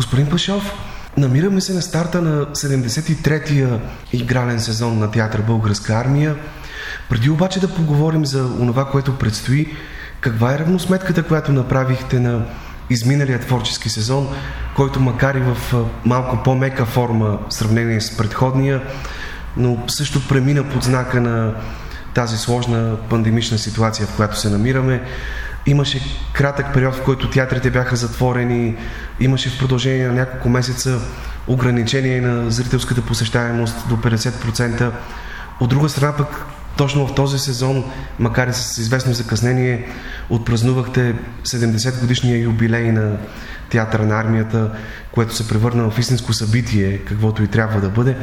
Господин Пашов, намираме се на старта на 73-я игрален сезон на театър Българска армия. Преди обаче да поговорим за онова, което предстои, каква е равносметката, която направихте на изминалия творчески сезон, който макар и в малко по-мека форма в сравнение с предходния, но също премина под знака на тази сложна пандемична ситуация, в която се намираме. Имаше кратък период, в който театрите бяха затворени, имаше в продължение на няколко месеца ограничение на зрителската посещаемост до 50%. От друга страна пък точно в този сезон, макар и с известно закъснение, отпразнувахте 70 годишния юбилей на театъра на армията, което се превърна в истинско събитие, каквото и трябва да бъде.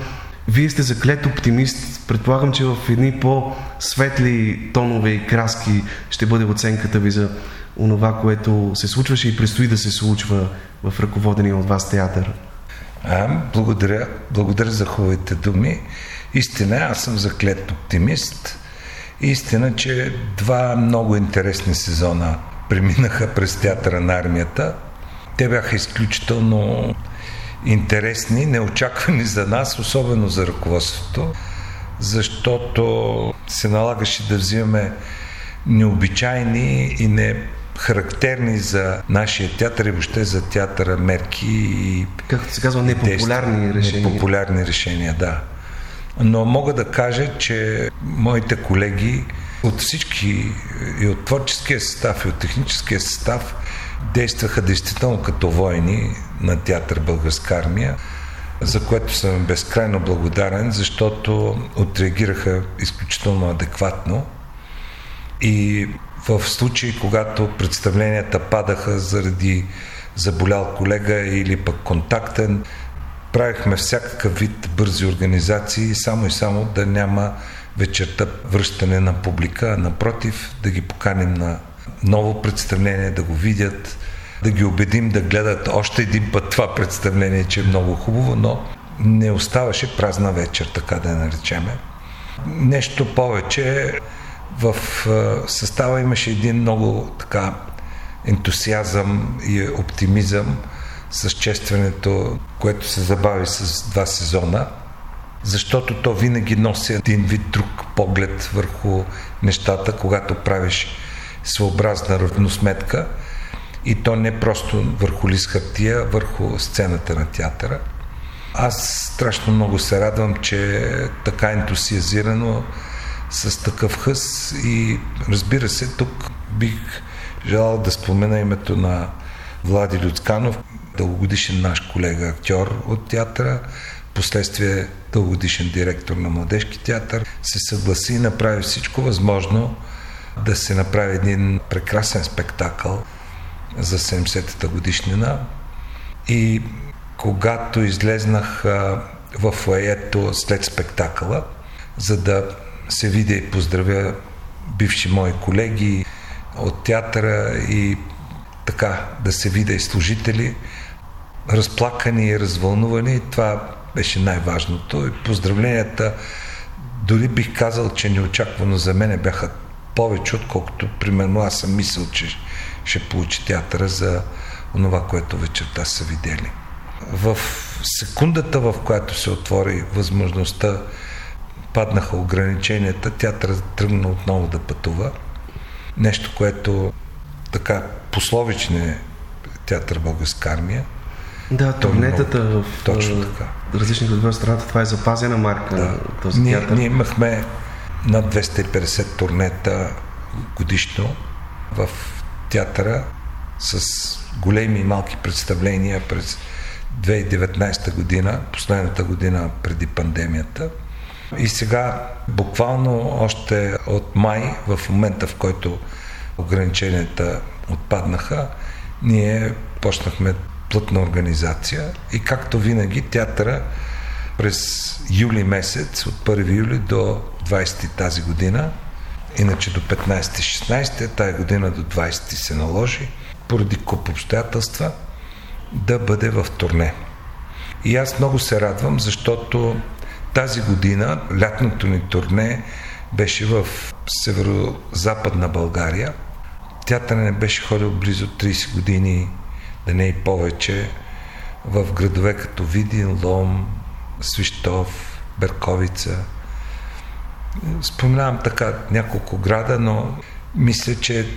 Вие сте заклет оптимист. Предполагам, че в едни по-светли тонове и краски ще бъде оценката ви за онова, което се случваше и предстои да се случва в ръководения от вас театър. А, благодаря. Благодаря за хубавите думи. Истина, аз съм заклет оптимист. Истина, че два много интересни сезона преминаха през театъра на армията. Те бяха изключително интересни, неочаквани за нас, особено за ръководството, защото се налагаше да взимаме необичайни и не характерни за нашия театър и въобще за театъра мерки и както се казва, непопулярни решения. Непопулярни решения, да. Но мога да кажа, че моите колеги от всички и от творческия състав и от техническия състав действаха действително като войни на театър Българска армия, за което съм безкрайно благодарен, защото отреагираха изключително адекватно. И в случаи, когато представленията падаха заради заболял колега или пък контактен, правихме всякакъв вид бързи организации, само и само да няма вечерта връщане на публика, а напротив да ги поканим на ново представление, да го видят, да ги убедим да гледат още един път това представление, че е много хубаво, но не оставаше празна вечер, така да я наречеме. Нещо повече, в състава имаше един много така ентусиазъм и оптимизъм с честването, което се забави с два сезона, защото то винаги носи един вид друг поглед върху нещата, когато правиш своеобразна равносметка и то не просто върху лист хартия, върху сцената на театъра. Аз страшно много се радвам, че така ентусиазирано, с такъв хъс и разбира се, тук бих желал да спомена името на Влади Люцканов, дългогодишен наш колега актьор от театъра, последствие дългогодишен директор на Младежки театър, се съгласи и направи всичко възможно да се направи един прекрасен спектакъл за 70-та годишнина. И когато излезнах в фойето след спектакъла, за да се видя и поздравя бивши мои колеги от театъра и така да се видя и служители, разплакани и развълнувани, това беше най-важното. И поздравленията, дори бих казал, че неочаквано за мене бяха повече, отколкото примерно аз съм мислил, че ще получи театъра за това, което вечерта са видели. В секундата, в която се отвори възможността, паднаха ограниченията, театър тръгна отново да пътува. Нещо, което така пословичне театър Българска армия. Да, турнетата в точно така. различни градове в страната, това е запазена марка да. този ние, театър. Ние имахме над 250 турнета годишно в театъра с големи и малки представления през 2019 година, последната година преди пандемията. И сега, буквално още от май, в момента в който ограниченията отпаднаха, ние почнахме плътна организация и както винаги театъра през юли месец, от 1 юли до 20 тази година, иначе до 15-16, тая година до 20 се наложи, поради куп обстоятелства, да бъде в турне. И аз много се радвам, защото тази година лятното ни турне беше в северо-западна България. Театър не беше ходил близо 30 години, да не и повече, в градове като Видин, Лом, Свищов, Берковица. Споменавам така няколко града, но мисля, че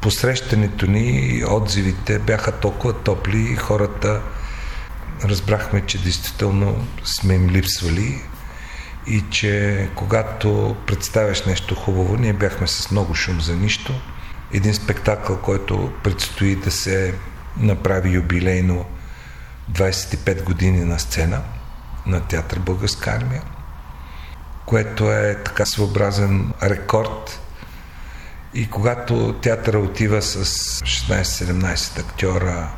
посрещането ни и отзивите бяха толкова топли и хората разбрахме, че действително сме им липсвали и че когато представяш нещо хубаво, ние бяхме с много шум за нищо. Един спектакъл, който предстои да се направи юбилейно 25 години на сцена на театър Българска армия, което е така своеобразен рекорд. И когато театъра отива с 16-17 актьора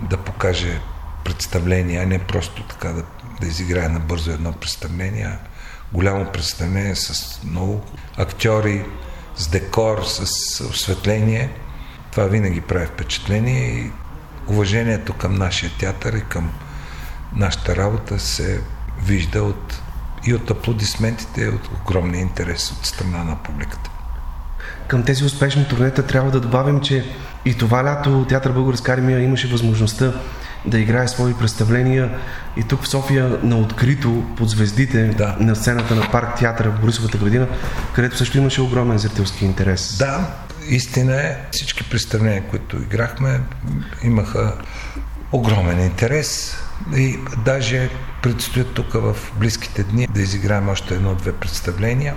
да покаже представление, а не просто така да, да изиграе набързо едно представление, голямо представление с много актьори, с декор, с осветление. Това винаги прави впечатление и уважението към нашия театър и към нашата работа се вижда от, и от аплодисментите, и от огромния интерес от страна на публиката. Към тези успешни турнета трябва да добавим, че и това лято Театър Българска армия имаше възможността да играе свои представления и тук в София на открито под звездите да. на сцената на парк театъра в Борисовата градина, където също имаше огромен зрителски интерес. Да, истина е, всички представления, които играхме, имаха огромен интерес и даже предстоят тук в близките дни да изиграем още едно-две представления.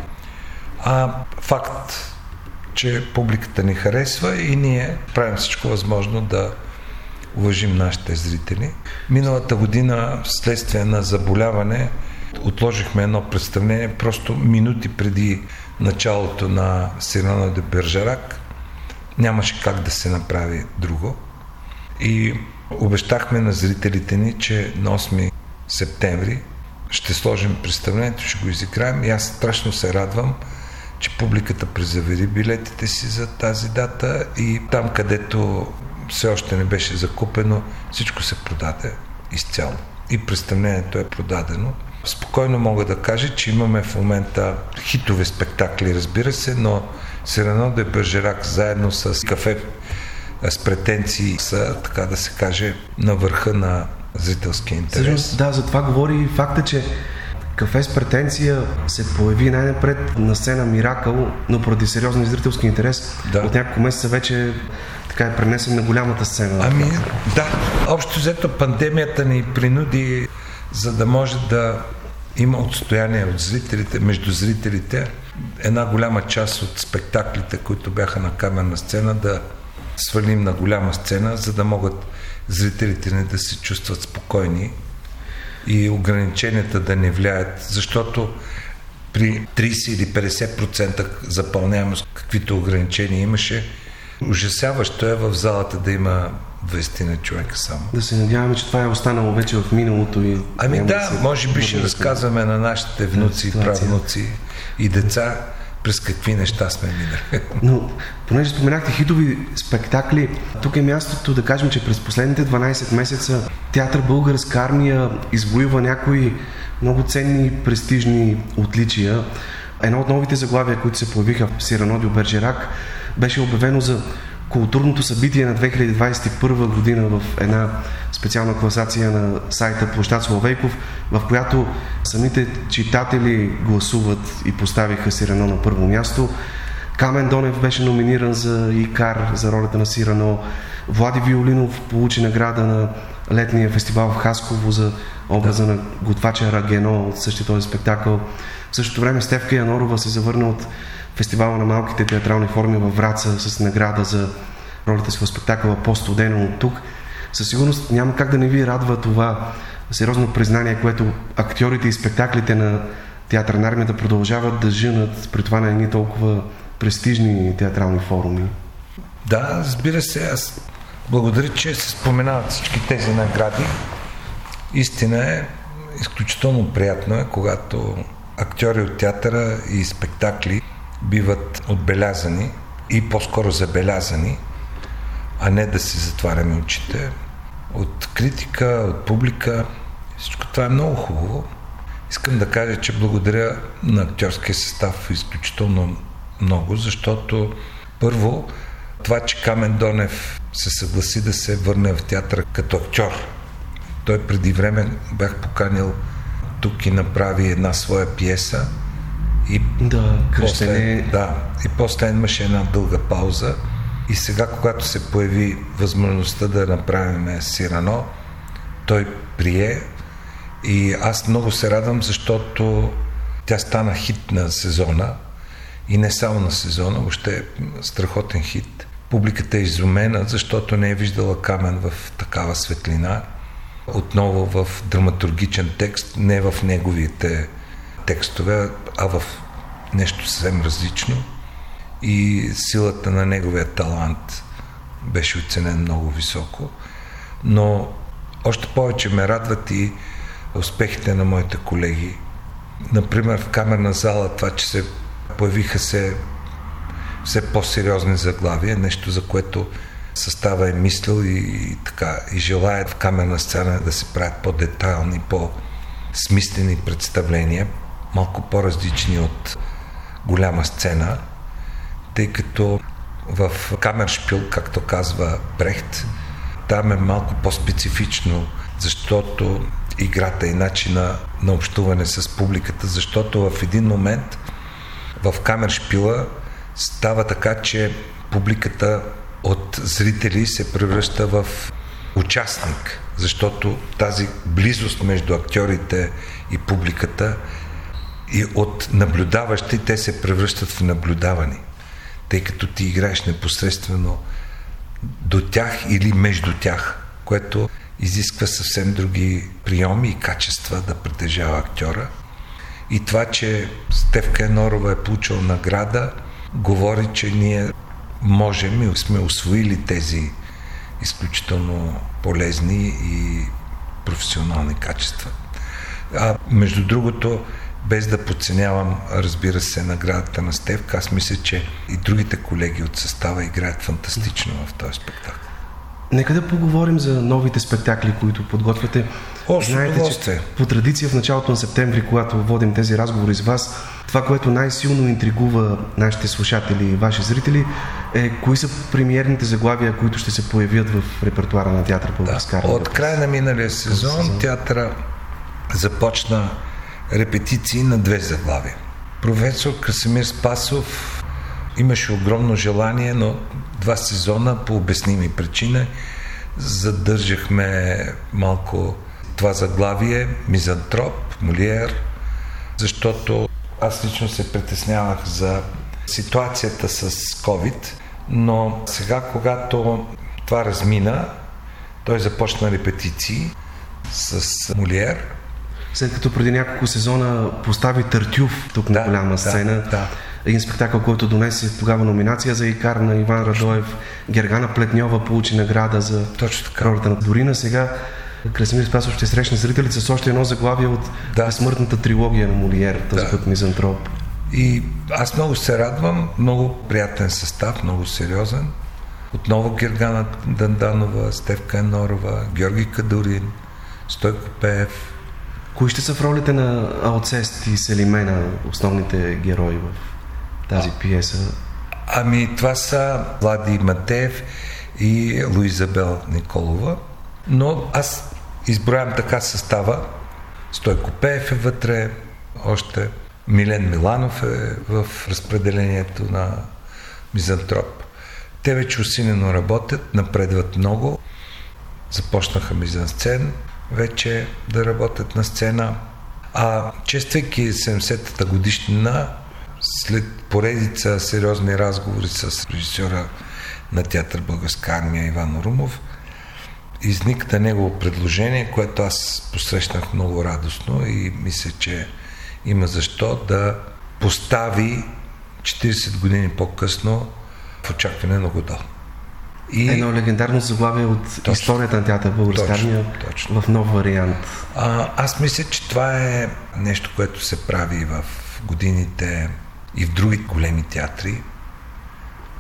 А факт, че публиката ни харесва и ние правим всичко възможно да уважим нашите зрители. Миналата година, вследствие на заболяване, отложихме едно представление просто минути преди началото на Сирана де Бержарак. Нямаше как да се направи друго. И обещахме на зрителите ни, че на 8 септември ще сложим представлението, ще го изиграем и аз страшно се радвам, че публиката презавери билетите си за тази дата и там, където все още не беше закупено, всичко се продаде изцяло. И представлението е продадено. Спокойно мога да кажа, че имаме в момента хитове спектакли, разбира се, но Сирано де Бържерак заедно с кафе с претенции са, така да се каже, на върха на зрителския интерес. Също, да, за това говори и факта, че Кафе с претенция се появи най-напред на сцена Миракъл, но поради сериозен зрителски интерес да. от няколко месеца вече така е пренесен на голямата сцена. Ами да, общо взето пандемията ни принуди, за да може да има отстояние от зрителите, между зрителите, една голяма част от спектаклите, които бяха на камерна сцена, да свалим на голяма сцена, за да могат зрителите ни да се чувстват спокойни и ограниченията да не влияят, защото при 30 или 50% запълняемост, каквито ограничения имаше, ужасяващо е в залата да има 20 на човека само. Да се надяваме, че това е останало вече в миналото и... Ами да, да може би ще разказваме на нашите внуци и правнуци и деца през какви неща сме минали. Но, понеже споменахте хитови спектакли, тук е мястото да кажем, че през последните 12 месеца театър Българска армия извоюва някои много ценни престижни отличия. Едно от новите заглавия, които се появиха в Сиранодио Бержерак, беше обявено за културното събитие на 2021 година в една специална класация на сайта Площад Словейков, в която самите читатели гласуват и поставиха Сирано на първо място. Камен Донев беше номиниран за Икар, за ролята на Сирано. Влади Виолинов получи награда на летния фестивал в Хасково за образа на готвача Рагено от същия този спектакъл. В същото време Стевка Янорова се завърна от фестивала на малките театрални форми във Враца с награда за ролята си в спектакъла По-студено от тук. Със сигурност няма как да не ви радва това сериозно признание, което актьорите и спектаклите на театър на армията продължават да женат при това на едни толкова престижни театрални форуми. Да, разбира се, аз благодаря, че се споменават всички тези награди. Истина е, изключително приятно е, когато актьори от театъра и спектакли биват отбелязани и по-скоро забелязани, а не да си затваряме очите от критика, от публика. Всичко това е много хубаво. Искам да кажа, че благодаря на актьорския състав изключително много, защото първо това, че Камен Донев се съгласи да се върне в театъра като актьор Той преди време бях поканил тук и направи една своя пиеса. И да, после, да, и после имаше една дълга пауза. И сега, когато се появи възможността да направим Сирано, той прие и аз много се радвам, защото тя стана хит на сезона и не само на сезона, въобще е страхотен хит. Публиката е изумена, защото не е виждала Камен в такава светлина. Отново в драматургичен текст, не в неговите текстове, а в нещо съвсем различно. И силата на неговия талант беше оценен много високо. Но още повече ме радват и успехите на моите колеги. Например, в камерна зала това, че се появиха се все по-сериозни заглавия, нещо за което състава е мислил и, и така, и желаят в камерна сцена да се правят по-детайлни, по-смислени представления, малко по-различни от голяма сцена, тъй като в камершпил, както казва Брехт, там е малко по-специфично, защото играта и начина на общуване с публиката, защото в един момент в камершпила става така, че публиката от зрители се превръща в участник, защото тази близост между актьорите и публиката и от наблюдаващи те се превръщат в наблюдавани, тъй като ти играеш непосредствено до тях или между тях, което изисква съвсем други приеми и качества да притежава актьора. И това, че Стевка Енорова е получил награда, говори, че ние можем и сме освоили тези изключително полезни и професионални качества. А между другото, без да подценявам, разбира се, наградата на Стевка, аз мисля, че и другите колеги от състава играят фантастично в този спектакъл. Нека да поговорим за новите спектакли, които подготвяте. О, Знаете, че по традиция в началото на септември, когато водим тези разговори с вас, това, което най-силно интригува нашите слушатели и ваши зрители, е кои са премиерните заглавия, които ще се появят в репертуара на театър Българска да. От края на миналия сезон, сезон театъра започна репетиции на две заглавия. Професор Красимир Спасов имаше огромно желание, но два сезона по обясними причини задържахме малко това заглавие Мизантроп, Молиер, защото аз лично се притеснявах за ситуацията с COVID, но сега, когато това размина, той започна репетиции с Молиер. След като преди няколко сезона постави Търтюв тук да, на голяма сцена, да, да един спектакъл, който донесе тогава номинация за Икар на Иван Радоев. Гергана Плетньова получи награда за Точно така. ролята на Дорина. Сега Красимир Спасов ще срещне зрителите с още едно заглавие от да. смъртната трилогия на Молиер, този да. път Мизантроп. И аз много се радвам, много приятен състав, много сериозен. Отново Гергана Данданова, Стевка Енорова, Георги Кадурин, Стойко Пеев. Кои ще са в ролите на Алцест и Селимена, основните герои в тази пиеса? Ами, това са Влади Матеев и Луизабел Николова. Но аз изброявам така състава. Стойко Пеев е вътре, още Милен Миланов е в разпределението на Мизантроп. Те вече усилено работят, напредват много. Започнаха мизансцен вече да работят на сцена. А чествайки 70-та годишнина, след поредица сериозни разговори с режисьора на театър Българска армия Иван Румов, изникна негово предложение, което аз посрещнах много радостно и мисля, че има защо да постави 40 години по-късно в очакване на Годо. И... Едно легендарно заглавие от точно, историята на театър Българска армия в нов вариант. А, аз мисля, че това е нещо, което се прави в годините и в други големи театри,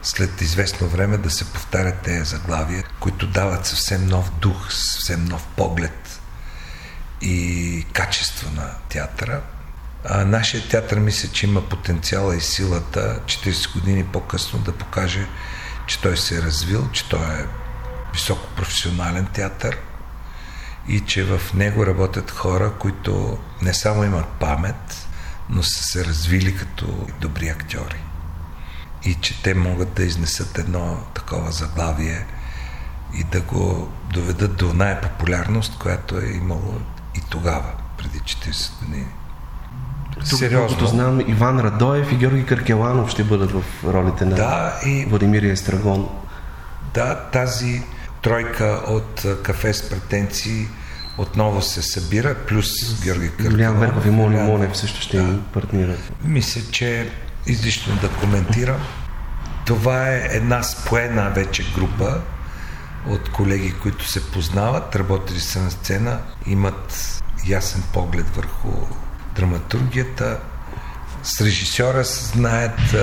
след известно време да се повтарят тези заглавия, които дават съвсем нов дух, съвсем нов поглед и качество на театъра. А нашия театър мисля, че има потенциала и силата 40 години по-късно да покаже, че той се е развил, че той е високопрофесионален театър и че в него работят хора, които не само имат памет, но са се развили като добри актьори. И че те могат да изнесат едно такова заглавие и да го доведат до най-популярност, която е имало и тогава, преди 40 години. Тук, Сериозно. знам, Иван Радоев и Георги Каркеланов ще бъдат в ролите на да, и... Владимир Естрагон. Да, тази тройка от кафе с претенции отново се събира, плюс Георги Каркеланов. Юлиан Верков и Мони Монев също ще да. им партнират. Мисля, че излишно да коментирам. Това е една споена вече група от колеги, които се познават, работили са на сцена, имат ясен поглед върху драматургията. С режисьора знаят,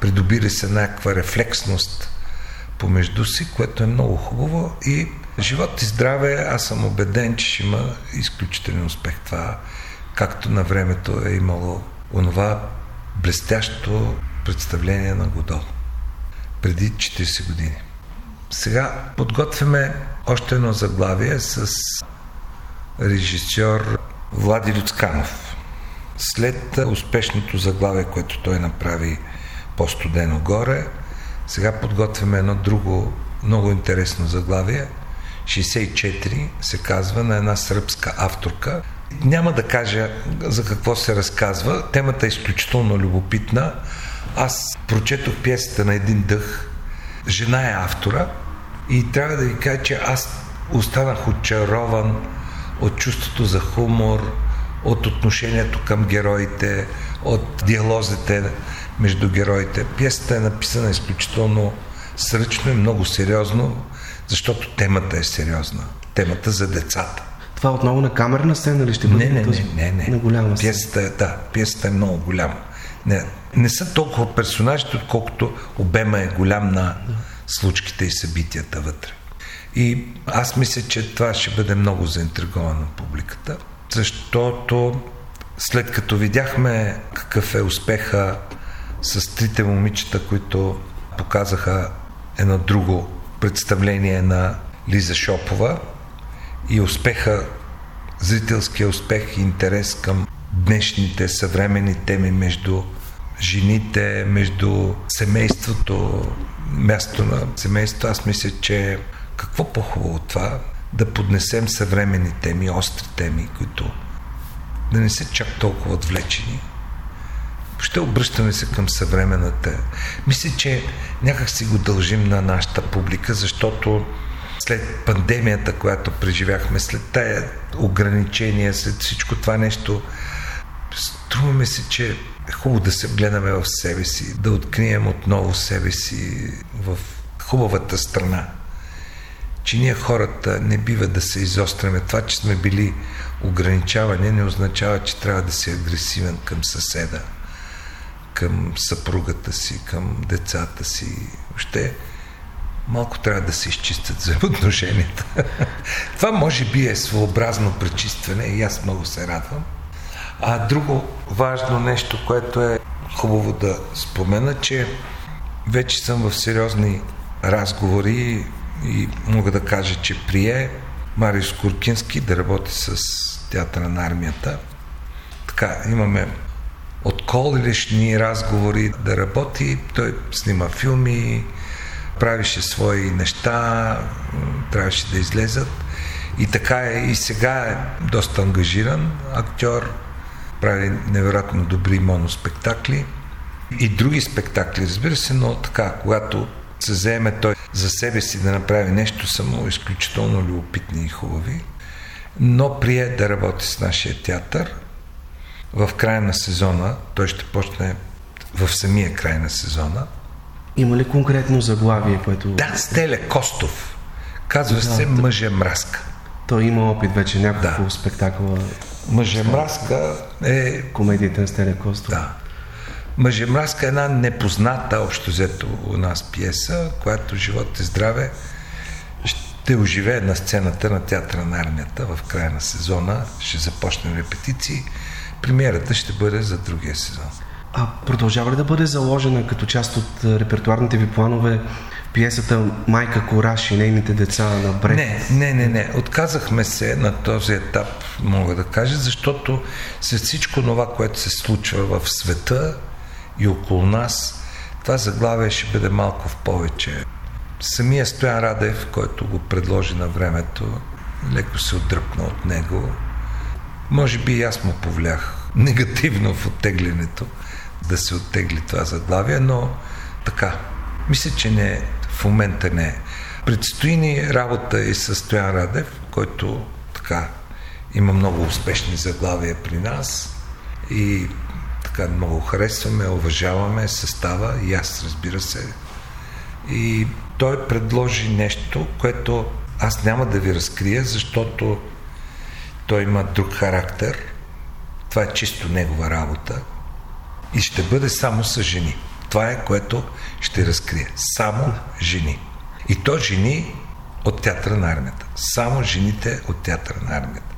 придобира се някаква рефлексност помежду си, което е много хубаво и живот и здраве, аз съм убеден, че ще има изключителен успех. Това, както на времето е имало онова блестящо представление на Годол преди 40 години. Сега подготвяме още едно заглавие с режисьор Влади Люцканов. След успешното заглавие, което той направи по-студено горе, сега подготвяме едно друго много интересно заглавие. 64 се казва на една сръбска авторка. Няма да кажа за какво се разказва. Темата е изключително любопитна. Аз прочетох пиесата на един дъх. Жена е автора и трябва да ви кажа, че аз останах очарован от чувството за хумор, от отношението към героите, от диалозите между героите. Пиесата е написана изключително сръчно и много сериозно, защото темата е сериозна. Темата за децата. Това отново на камерна сцена ли ще бъде? Не, не, не, не, не. На голяма сцена. Пиесата е, да, пиесата е много голяма. Не, не са толкова персонажите, отколкото обема е голям на случките и събитията вътре. И аз мисля, че това ще бъде много заинтриговано публиката, защото след като видяхме какъв е успеха с трите момичета, които показаха едно друго представление на Лиза Шопова и успеха, зрителския успех и интерес към днешните съвремени теми между жените, между семейството, място на семейството, аз мисля, че какво по-хубаво от това да поднесем съвремени теми, остри теми, които да не са чак толкова отвлечени. Ще обръщаме се към съвременната. Мисля, че някак си го дължим на нашата публика, защото след пандемията, която преживяхме, след тая ограничения, след всичко това нещо, струваме се, че е хубаво да се гледаме в себе си, да открием отново себе си в хубавата страна че ние хората не бива да се изостряме. Това, че сме били ограничавани, не означава, че трябва да си агресивен към съседа, към съпругата си, към децата си. Въобще малко трябва да се изчистят взаимоотношенията. Това може би е своеобразно пречистване и аз много се радвам. А друго важно нещо, което е хубаво да спомена, че вече съм в сериозни разговори и мога да кажа, че прие Марио Скуркински да работи с театъра на армията. Така, имаме отколешни разговори да работи. Той снима филми, правише свои неща, трябваше да излезат. И така е, и сега е доста ангажиран актьор, прави невероятно добри моноспектакли и други спектакли, разбира се, но така, когато се заеме той за себе си да направи нещо само изключително любопитни и хубави, но прие да работи с нашия театър. В края на сезона, той ще почне в самия край на сезона. Има ли конкретно заглавие, което... Да, Стеле Костов. Казва да, се да. Мъже мразка. Той има опит вече някакво да. спектакъла. Мъже мразка е... Комедията на Стеле Костов. Да. Мъжемразка е една непозната общо взето у нас пиеса, която живот и здраве ще оживее на сцената на театъра на армията в края на сезона. Ще започнем репетиции. Премиерата ще бъде за другия сезон. А продължава ли да бъде заложена като част от репертуарните ви планове пиесата Майка Кораш и нейните деца на Брехт? Не, не, не, не. Отказахме се на този етап, мога да кажа, защото след всичко това, което се случва в света и около нас, това заглавие ще бъде малко в повече. Самия Стоян Радев, който го предложи на времето, леко се отдръпна от него. Може би и аз му повлях негативно в оттеглянето да се оттегли това заглавие, но така. Мисля, че не, в момента не. Предстои ни работа и с Стоян Радев, който така има много успешни заглавия при нас и така много харесваме, уважаваме състава и аз разбира се. И той предложи нещо, което аз няма да ви разкрия, защото той има друг характер. Това е чисто негова работа и ще бъде само с жени. Това е което ще разкрие. Само жени. И то жени от театъра на армията. Само жените от театъра на армията.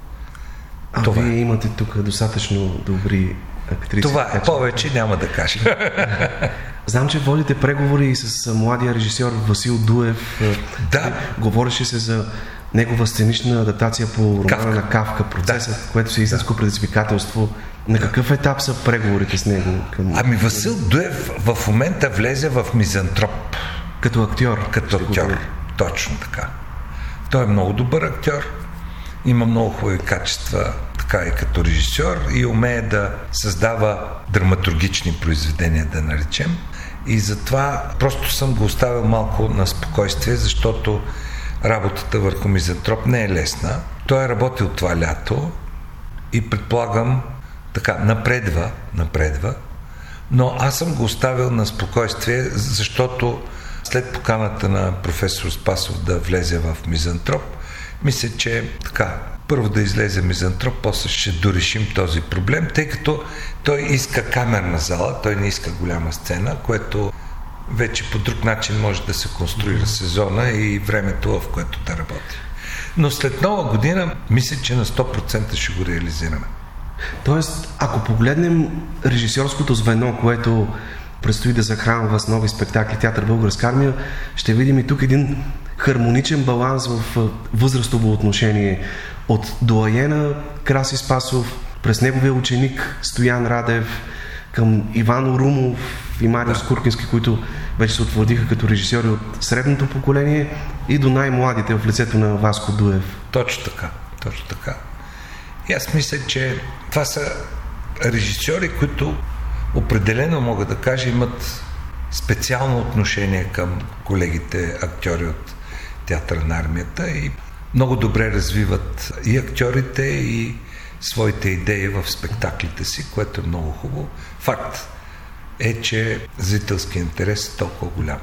А Това вие е. имате тук достатъчно добри актриси. Това е. Повече няма да кажа. Знам, че водите преговори и с младия режисьор Васил Дуев. Да. Говореше се за негова сценична адаптация по романа Кавка. на Кавка, процесът, да. което се е истинско да. предизвикателство. На какъв етап са преговорите с него? Към... Ами Васил Дуев в момента влезе в мизантроп. Като актьор? Като актьор, точно така. Той е много добър актьор, има много хубави качества, така и като режисьор и умее да създава драматургични произведения, да наречем. И затова просто съм го оставил малко на спокойствие, защото работата върху мизантроп не е лесна. Той е работил това лято и предполагам така напредва, напредва, но аз съм го оставил на спокойствие, защото след поканата на професор Спасов да влезе в мизантроп, мисля, че така, първо да излезе мизантроп, после ще дорешим този проблем, тъй като той иска камерна зала, той не иска голяма сцена, което вече по друг начин може да се конструира сезона и времето, в което да работи. Но след нова година, мисля, че на 100% ще го реализираме. Тоест, ако погледнем режисьорското звено, което предстои да захранва с нови спектакли Театър Българска армия, ще видим и тук един хармоничен баланс в възрастово отношение от доаена Краси Спасов, през неговия ученик Стоян Радев, към Иван Румов и Марио да. Скуркински, които вече се утвърдиха като режисьори от средното поколение и до най-младите в лицето на Васко Дуев. Точно така, точно така. И аз мисля, че това са режисьори, които определено мога да кажа имат специално отношение към колегите актьори от театъра на армията и много добре развиват и актьорите, и своите идеи в спектаклите си, което е много хубаво. Факт е, че зрителски интерес е толкова голям.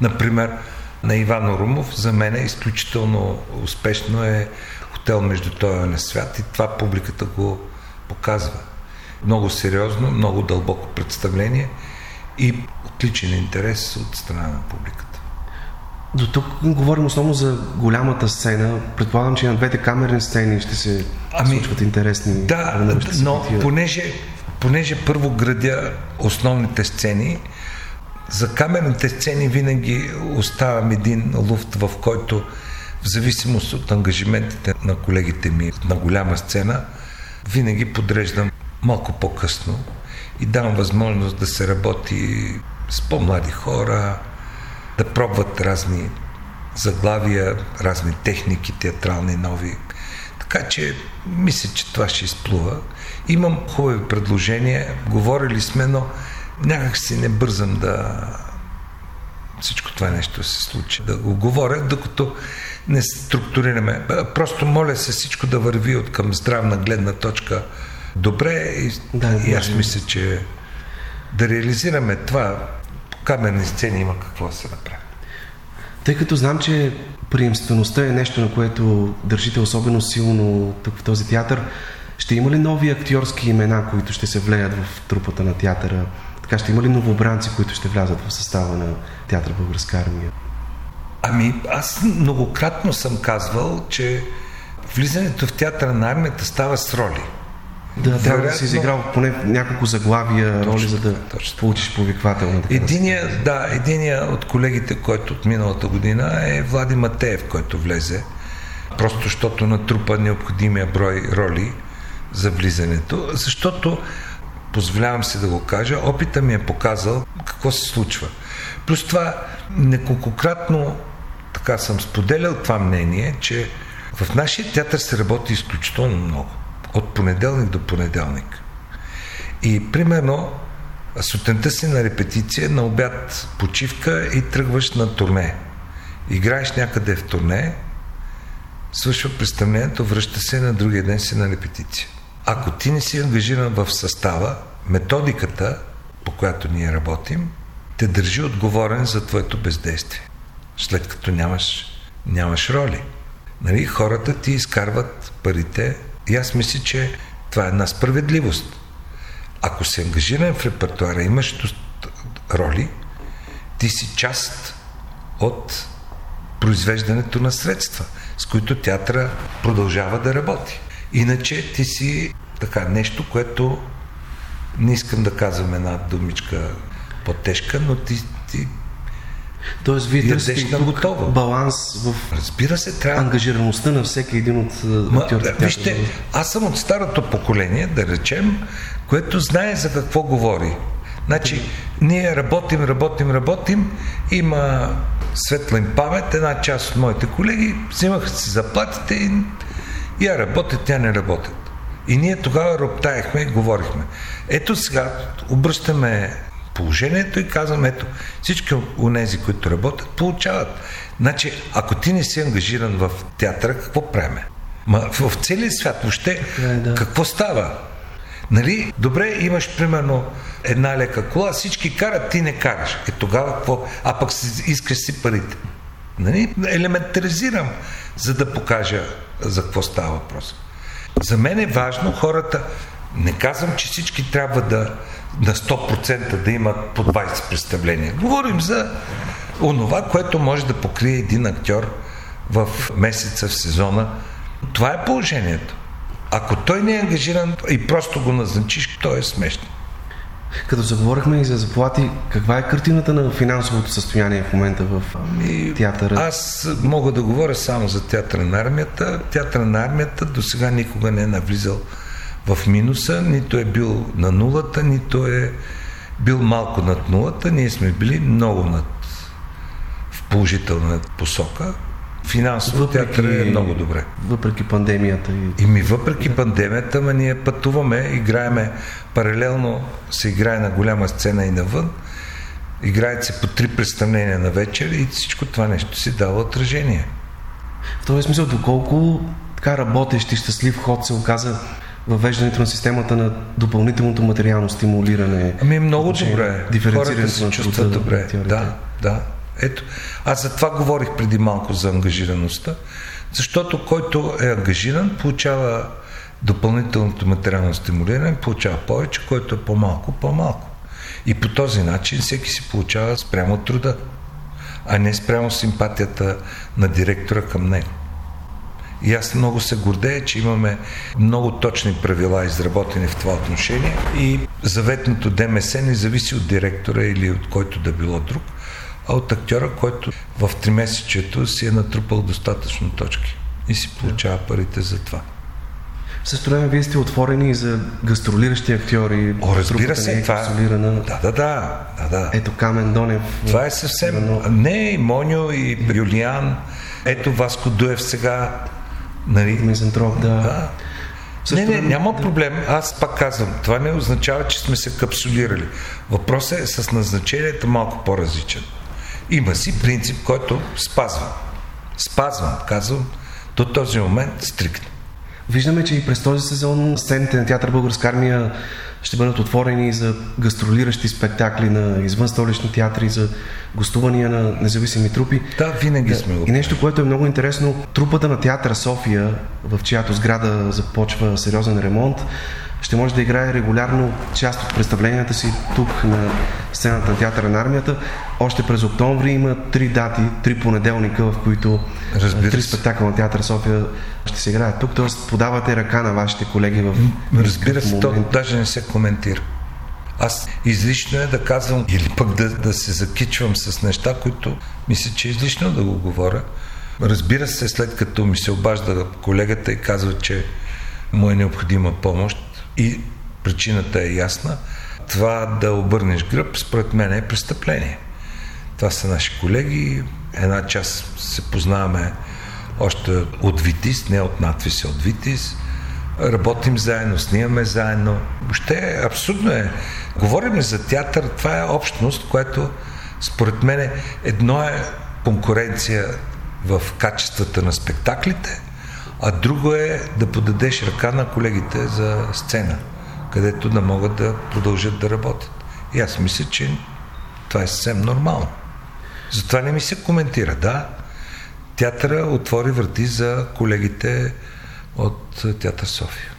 Например, на Иван Румов за мен е изключително успешно е хотел между този на свят и това публиката го показва. Много сериозно, много дълбоко представление и отличен интерес от страна на публиката. До тук говорим основно за голямата сцена. Предполагам, че на двете камерни сцени ще се ами, случват интересни Да, но понеже, понеже първо градя основните сцени, за камерните сцени винаги оставям един луфт, в който в зависимост от ангажиментите на колегите ми на голяма сцена, винаги подреждам малко по-късно и давам възможност да се работи с по-млади хора, да пробват разни заглавия, разни техники, театрални нови. Така че мисля, че това ще изплува. Имам хубави предложения, говорили сме, но някак си не бързам да всичко това нещо се случи. Да го говоря, докато не структурираме. Просто моля се всичко да върви от към здравна гледна точка добре и, да, и аз мисля, че да реализираме това камерни сцени има какво да се направи. Тъй като знам, че приемствеността е нещо, на което държите особено силно тук в този театър, ще има ли нови актьорски имена, които ще се влеят в трупата на театъра? Така ще има ли новобранци, които ще влязат в състава на театър Българска армия? Ами, аз многократно съм казвал, че влизането в театъра на армията става с роли. Да, трябва да си изиграл поне няколко заглавия точно, роли, за да точно. получиш повиквателна. Единия, да, единия от колегите, който от миналата година е Влади Матеев, който влезе, просто защото натрупа необходимия брой роли за влизането, защото, позволявам си да го кажа, опита ми е показал какво се случва. Плюс това, неколкократно така съм споделял това мнение, че в нашия театър се работи изключително много. От понеделник до понеделник. И примерно сутринта си на репетиция, на обяд почивка и тръгваш на турне. Играеш някъде в турне, свършва представлението, връща се на другия ден си на репетиция. Ако ти не си ангажиран в състава, методиката, по която ние работим, те държи отговорен за твоето бездействие, след като нямаш, нямаш роли. Нали, хората ти изкарват парите и аз мисля, че това е една справедливост. Ако си ангажиран в репертуара, имаш роли, ти си част от произвеждането на средства, с които театъра продължава да работи. Иначе ти си така нещо, което не искам да казвам една думичка по-тежка, но ти Тоест, вие търсите баланс в Разбира се, трябва... ангажираността на всеки един от актьорите. Вижте, аз съм от старото поколение, да речем, което знае за какво говори. Значи, ние работим, работим, работим, има светла им памет, една част от моите колеги взимаха си заплатите и я работят, тя не работят. И ние тогава роптаехме и говорихме. Ето сега обръщаме положението и казвам, ето, всички от тези, които работят, получават. Значи, ако ти не си ангажиран в театъра, какво правиме? Ма в целия свят въобще е, да. какво става? Нали? Добре, имаш примерно една лека кола, всички карат, ти не караш. Е тогава какво? А пък искаш си парите. Нали? Елементаризирам, за да покажа за какво става въпрос. За мен е важно хората, не казвам, че всички трябва да на 100% да имат по 20 представления. Говорим за онова, което може да покрие един актьор в месеца, в сезона. Това е положението. Ако той не е ангажиран и просто го назначиш, то е смешно. Като заговорихме и за заплати, каква е картината на финансовото състояние в момента в ами, театъра? Аз мога да говоря само за театъра на армията. Театъра на армията до сега никога не е навлизал в минуса, нито е бил на нулата, нито е бил малко над нулата. Ние сме били много над в положителна посока. Финансово театър е много добре. Въпреки пандемията. И, и ми въпреки да. пандемията, ма ние пътуваме, играеме паралелно, се играе на голяма сцена и навън. Играят се по три представления на вечер и всичко това нещо си дава отражение. В този смисъл, доколко така работещ и щастлив ход се оказа въвеждането на системата на допълнителното материално стимулиране. Ами много добре. Хората се чувстват добре. Да, да. Ето, аз за това говорих преди малко за ангажираността, защото който е ангажиран, получава допълнителното материално стимулиране, получава повече, който е по-малко, по-малко. И по този начин всеки си получава спрямо труда, а не спрямо симпатията на директора към него. И аз много се гордея, че имаме много точни правила, изработени в това отношение. И заветното ДМС не зависи от директора или от който да било друг, а от актьора, който в тримесечието си е натрупал достатъчно точки и си получава парите за това. В същото време вие сте отворени и за гастролиращи актьори. О, разбира се, е това. Да, да, да, да, да. Ето Камен Донев. Това е съвсем... Но... Не, Моньо и Юлиан. Ето Васко Дуев сега Нали? Мизантроп, да. да. не, не, няма проблем. Аз пак казвам, това не означава, че сме се капсулирали. Въпросът е с назначението малко по-различен. Има си принцип, който спазвам. Спазвам, казвам, до този момент стриктно. Виждаме, че и през този сезон сцените на театър Българска армия ще бъдат отворени за гастролиращи спектакли на извън столични театри, за гостувания на независими трупи. Да, винаги сме го. И нещо, което е много интересно, трупата на театъра София, в чиято сграда започва сериозен ремонт, ще може да играе регулярно част от представленията си тук на сцената на театъра на армията. Още през октомври има три дати, три понеделника, в които Разбира три спектакъла на театър София ще се играят тук, т.е. подавате ръка на вашите колеги в Разбира се, то момент. даже не се коментира. Аз излишно е да казвам или пък да, да се закичвам с неща, които мисля, че е излишно да го говоря. Разбира се, след като ми се обажда колегата и казва, че му е необходима помощ и причината е ясна, това да обърнеш гръб, според мен е престъпление. Това са наши колеги. Една част се познаваме още от Витис, не от надвис, а от Витис. Работим заедно, снимаме заедно. Въобще абсурдно е. Говорим за театър, това е общност, което според мен едно е конкуренция в качествата на спектаклите, а друго е да подадеш ръка на колегите за сцена, където да могат да продължат да работят. И аз мисля, че това е съвсем нормално. Затова не ми се коментира. Да, театъра отвори врати за колегите от Театър София.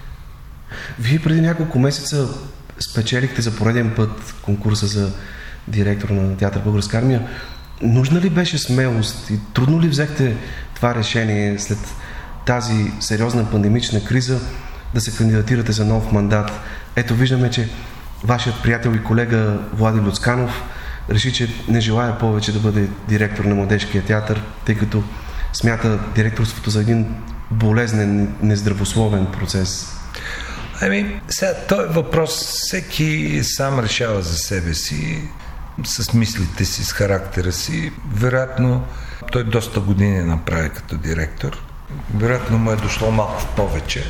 Вие преди няколко месеца спечелихте за пореден път конкурса за директор на театър Българска армия. Нужна ли беше смелост и трудно ли взехте това решение след тази сериозна пандемична криза да се кандидатирате за нов мандат? Ето виждаме, че вашият приятел и колега Влади Люцканов реши, че не желая повече да бъде директор на Младежкия театър, тъй като смята директорството за един болезнен, нездравословен процес. Ами, сега, този въпрос всеки сам решава за себе си, с мислите си, с характера си. Вероятно, той доста години направи като директор. Вероятно му е дошло малко повече.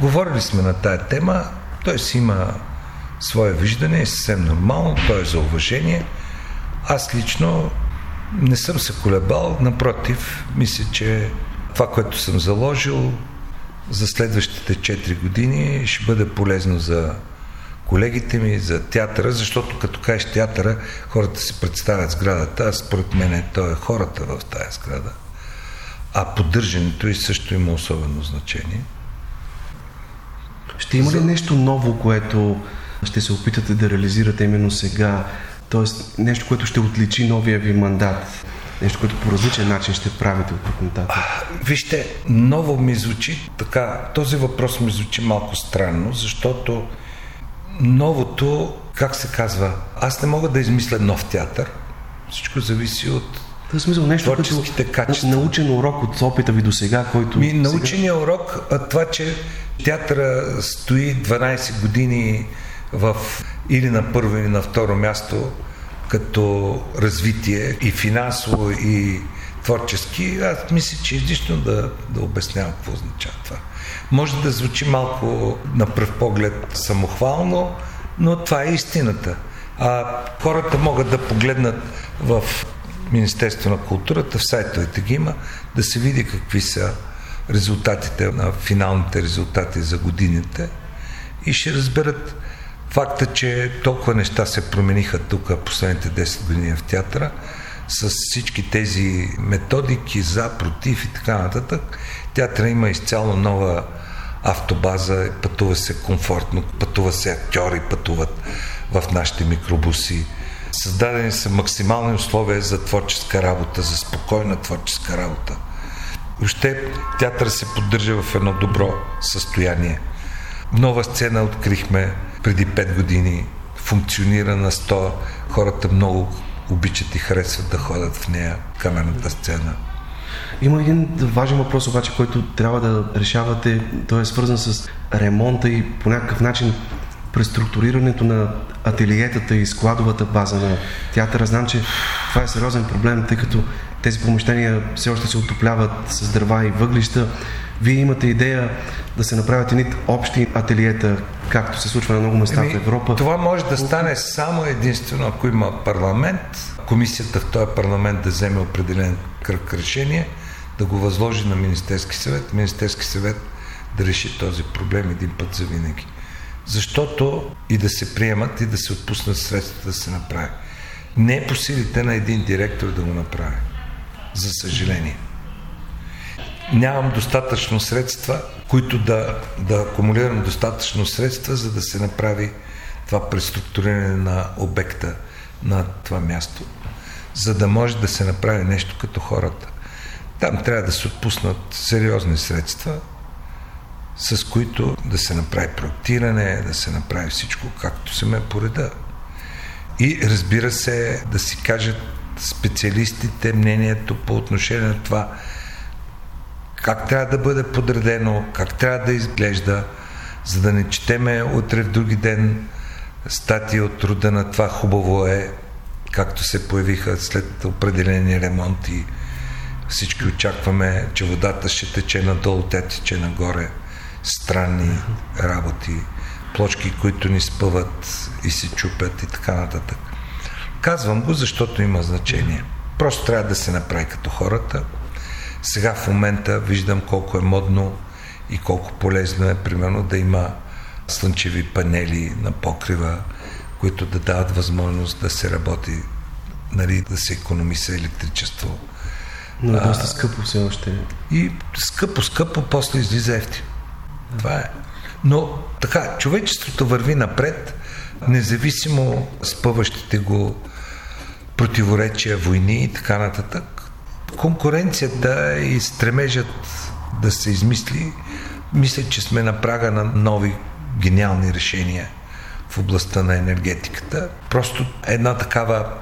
Говорили сме на тая тема. Той си има свое виждане, е съвсем нормално, той е за уважение. Аз лично не съм се колебал, напротив, мисля, че това, което съм заложил за следващите 4 години ще бъде полезно за колегите ми, за театъра, защото като кажеш театъра, хората си представят сградата, а според мен то е хората в тази сграда. А поддържането и също има особено значение. Ще има ли нещо ново, което ще се опитате да реализирате именно сега? Тоест нещо, което ще отличи новия ви мандат? Нещо, което по различен начин ще правите от тук нататък? Вижте, ново ми звучи така, този въпрос ми звучи малко странно, защото новото, как се казва, аз не мога да измисля нов театър. Всичко зависи от В смисъл нещо Творческите като качества. научен урок от опита ви до сега, който... Ми, сега... научения урок, а това, че театъра стои 12 години в или на първо, или на второ място като развитие и финансово, и творчески, аз мисля, че е излишно да, да обяснявам какво означава това. Може да звучи малко на пръв поглед самохвално, но това е истината. А хората могат да погледнат в Министерство на културата, в сайтовете ги има, да се види какви са резултатите на финалните резултати за годините и ще разберат факта, че толкова неща се промениха тук последните 10 години в театъра с всички тези методики за, против и така нататък. Театъра има изцяло нова автобаза, пътува се комфортно, пътува се актьори, пътуват в нашите микробуси. Създадени са максимални условия за творческа работа, за спокойна творческа работа. Въобще театър се поддържа в едно добро състояние. Нова сцена открихме преди 5 години. Функционира на 100. Хората много обичат и харесват да ходят в нея, камерната сцена. Има един важен въпрос обаче, който трябва да решавате. Той е свързан с ремонта и по някакъв начин преструктурирането на ателиетата и складовата база на театъра. Знам, че това е сериозен проблем, тъй като тези помещения все още се отопляват с дърва и въглища. Вие имате идея да се направят едни общи ателиета, както се случва на много места в Европа. Това може да стане само единствено, ако има парламент, комисията в този парламент да вземе определен кръг решение, да го възложи на Министерски съвет, Министерски съвет да реши този проблем един път за винаги. Защото и да се приемат, и да се отпуснат средства да се направи. Не е по силите на един директор да го направи. За съжаление. нямам достатъчно средства, които да, да акумулирам достатъчно средства, за да се направи това преструктуриране на обекта на това място, за да може да се направи нещо като хората. Там трябва да се отпуснат сериозни средства, с които да се направи проектиране, да се направи всичко както се ме пореда. И разбира се, да си кажат специалистите мнението по отношение на това как трябва да бъде подредено, как трябва да изглежда, за да не четеме утре в други ден статии от рода на това хубаво е, както се появиха след определени ремонти. Всички очакваме, че водата ще тече надолу, тя тече нагоре. Странни работи, плочки, които ни спъват и се чупят и така нататък. Казвам го, защото има значение. Просто трябва да се направи като хората. Сега в момента виждам колко е модно и колко полезно е, примерно, да има слънчеви панели на покрива, които да дават възможност да се работи, нали, да се економиса електричество. Но е доста скъпо все още. И скъпо, скъпо, после излиза ефтино. Това е. Но така, човечеството върви напред, независимо спъващите го противоречия, войни и така нататък. Конкуренцията и стремежът да се измисли, мисля, че сме на прага на нови гениални решения в областта на енергетиката. Просто една такава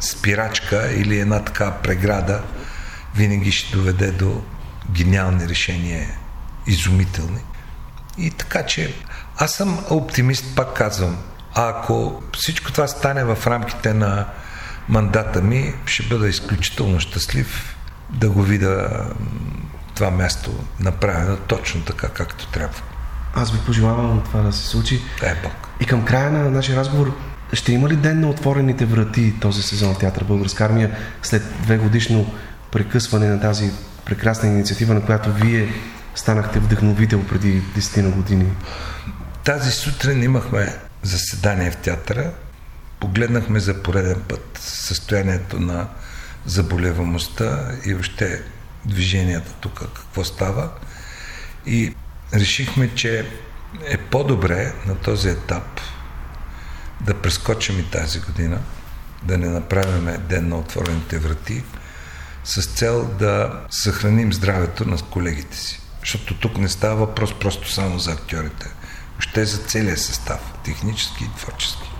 спирачка или една такава преграда винаги ще доведе до гениални решения, изумителни. И така че аз съм оптимист, пак казвам. А ако всичко това стане в рамките на мандата ми, ще бъда изключително щастлив да го видя това място направено точно така, както трябва. Аз ви пожелавам това да се случи. Дай Бог. И към края на нашия разговор, ще има ли ден на отворените врати този сезон в Театър Българска армия след две годишно прекъсване на тази прекрасна инициатива, на която вие станахте вдъхновител преди 10 на години? Тази сутрин имахме заседание в театъра. Погледнахме за пореден път състоянието на заболеваността и още движенията тук, какво става. И решихме, че е по-добре на този етап да прескочим и тази година, да не направим ден на отворените врати, с цел да съхраним здравето на колегите си. Защото тук не става въпрос просто само за актьорите, още за целия състав, технически и творчески.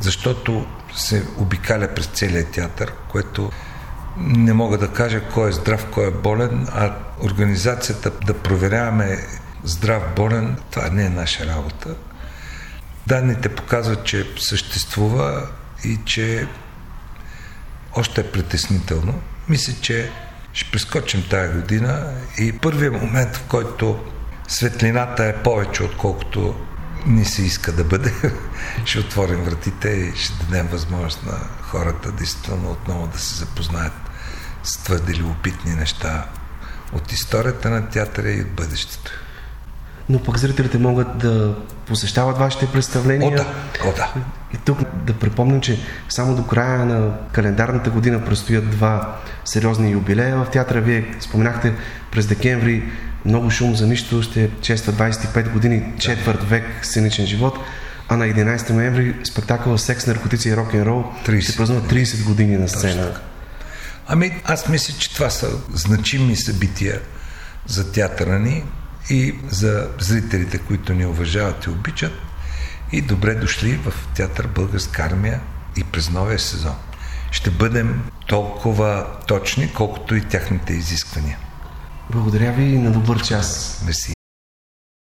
Защото се обикаля през целия театър, което не мога да кажа кой е здрав, кой е болен, а организацията да проверяваме здрав, болен, това не е наша работа. Данните показват, че съществува и че още е притеснително. Мисля, че ще прескочим тая година и първият момент, в който светлината е повече, отколкото ни се иска да бъде, ще отворим вратите и ще дадем възможност на хората действително отново да се запознаят с твърде любопитни неща от историята на театъра и от бъдещето. Но пък зрителите могат да посещават вашите представления. О, да. О, да. И тук да припомним, че само до края на календарната година предстоят два сериозни юбилея в театъра. Вие споменахте през декември много шум за нищо ще чества 25 години, четвърт век сценичен живот, а на 11 ноември спектакъл Секс, наркотици и рок-н-рол ще празнува 30 години на сцена. Ами аз мисля, че това са значими събития за театъра ни и за зрителите, които ни уважават и обичат. И добре дошли в театър Българска армия и през новия сезон. Ще бъдем толкова точни, колкото и тяхните изисквания. Благодаря ви и на добър час. Мерси.